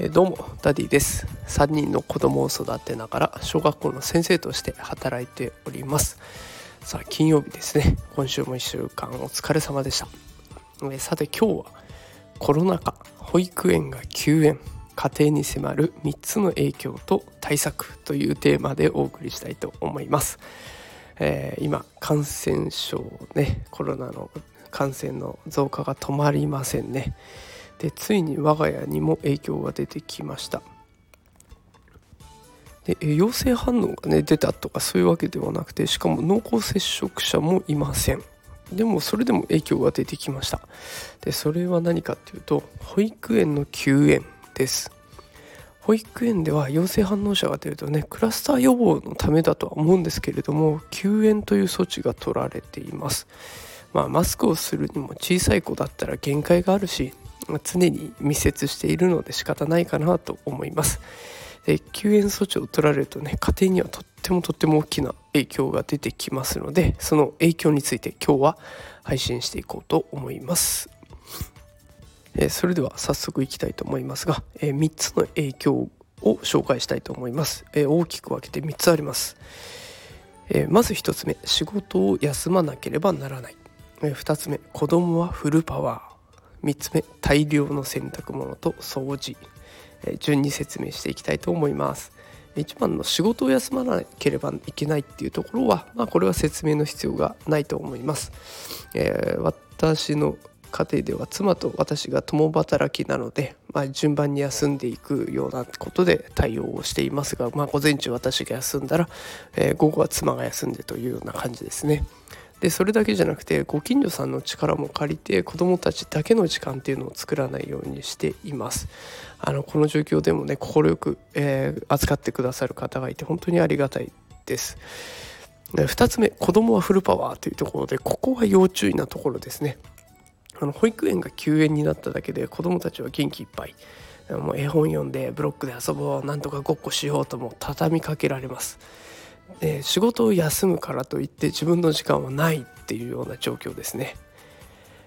えどうもダディです。3人の子供を育てながら小学校の先生として働いております。さあ金曜日ですね。今週も1週間お疲れ様でした。えさて今日はコロナ禍保育園が休園。家庭に迫る3つの影響と対策というテーマでお送りしたいと思います、えー、今感染症ねコロナの感染の増加が止まりませんね。でついに我が家にも影響が出てきました。で陽性反応がね出たとかそういうわけではなくてしかも濃厚接触者もいません。でもそれでも影響が出てきました。でそれは何かっていうと保育園の休園です。保育園では陽性反応者が出るとねクラスター予防のためだとは思うんですけれども休園という措置が取られています。まあマスクをするにも小さい子だったら限界があるし常に密接しているので仕方ないかなと思います。で救援措置を取られるとね家庭にはとってもとっても大きな影響が出てきますのでその影響について今日は配信していこうと思います。えそれでは早速いきたいと思いますが、え3つの影響を紹介したいと思います、え大きく分けて3つあります、えまず1つ目仕事を休まなければならない、2つ目子供はフルパワー。3つ目大量の洗濯物と掃除、順に説明していきたいと思います。一番の仕事を休まなければいけないっていうところは、まあ、これは説明の必要がないと思います、えー、私の家庭では妻と私が共働きなので、まあ、順番に休んでいくようなことで対応をしていますが、まあ、午前中私が休んだら、えー、午後は妻が休んでというような感じですね。でそれだけじゃなくてご近所さんの力も借りて子どもたちだけの時間っていうのを作らないようにしています。あのこの状況でもね快く、えー、扱ってくださる方がいて本当にありがたいです。で2つ目子どもはフルパワーというところでここは要注意なところですね。あの保育園が休園になっただけで子どもたちは元気いっぱいもう絵本読んでブロックで遊ぼうなんとかごっこしようとも畳みかけられますで仕事を休むからといって自分の時間はないっていうような状況ですね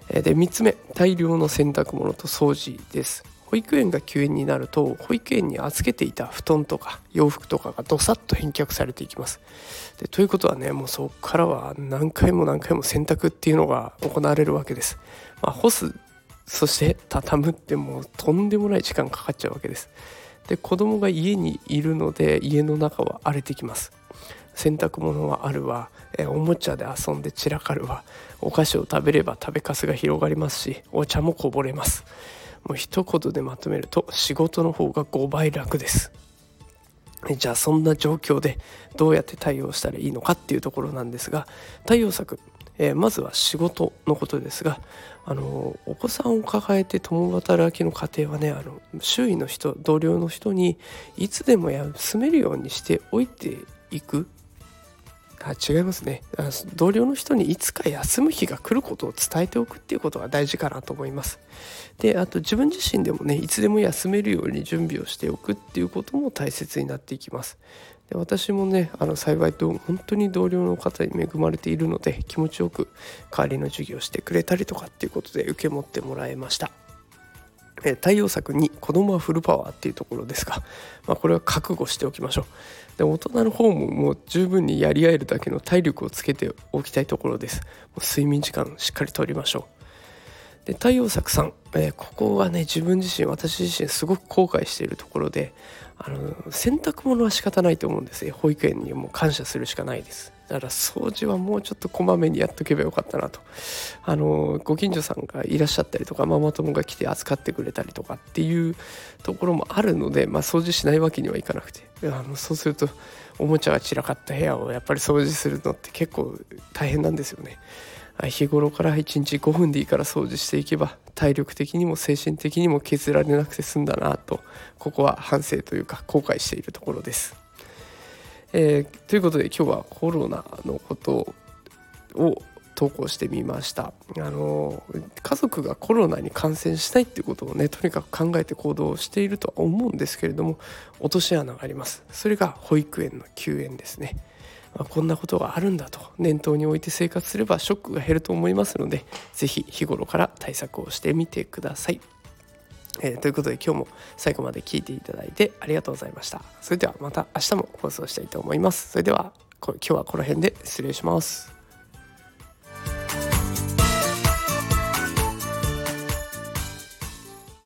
えで3つ目大量の洗濯物と掃除です保育園が休園になると保育園に預けていた布団とか洋服とかがどさっと返却されていきます。でということはねもうそこからは何回も何回も洗濯っていうのが行われるわけです。まあ、干すそして畳むってもうとんでもない時間かかっちゃうわけです。で子供が家にいるので家の中は荒れてきます。洗濯物はあるわ、えおもちゃで遊んで散らかるわ。お菓子を食べれば食べかすが広がりますしお茶もこぼれます。もう一言でまとめると仕事の方が5倍楽です。じゃあそんな状況でどうやって対応したらいいのかっていうところなんですが対応策、えー、まずは仕事のことですがあのお子さんを抱えて共働きの家庭はねあの周囲の人同僚の人にいつでも休めるようにしておいていく。あ違いますね。同僚の人にいつか休む日が来ることを伝えておくっていうことが大事かなと思います。であと自分自身でもねいつでも休めるように準備をしておくっていうことも大切になっていきます。で私もねあの幸いと本当に同僚の方に恵まれているので気持ちよく代わりの授業をしてくれたりとかっていうことで受け持ってもらえました。え対応策に子供はフルパワーっていうところですが、まあ、これは覚悟しておきましょう。で大人の方ももう十分にやり合えるだけの体力をつけておきたいところです。もう睡眠時間しっかりとりましょう。で対応策3、えー、ここはね自分自身私自身すごく後悔しているところであの洗濯物は仕方ないと思うんです。よ保育園にも感謝するしかないです。だから掃除はもうちょっとこまめにやっとけばよかったなと。あのご近所さんがいらっしゃったりとかママ友が来て扱ってくれたりとかっていうところもあるので、まあ、掃除しないわけにはいかなくて。あのそうするとおもちゃが散らかった部屋をやっぱり掃除するのって結構大変なんですよね。日頃から1日5分でいいから掃除していけば体力的にも精神的にも削られなくて済んだなとここは反省というか後悔しているところです。えー、ということで今日はコロナのことを投稿してみました。あの家族がコロナに感染したいっていうことをねとにかく考えて行動しているとは思うんですけれども落とし穴があります。それが保育園の休園ですね。まあ、こんなことがあるんだと念頭に置いて生活すればショックが減ると思いますので是非日頃から対策をしてみてください。えー、ということで今日も最後まで聞いていただいてありがとうございました。それではまた明日も放送したいと思います。それでは今日はこの辺で失礼します。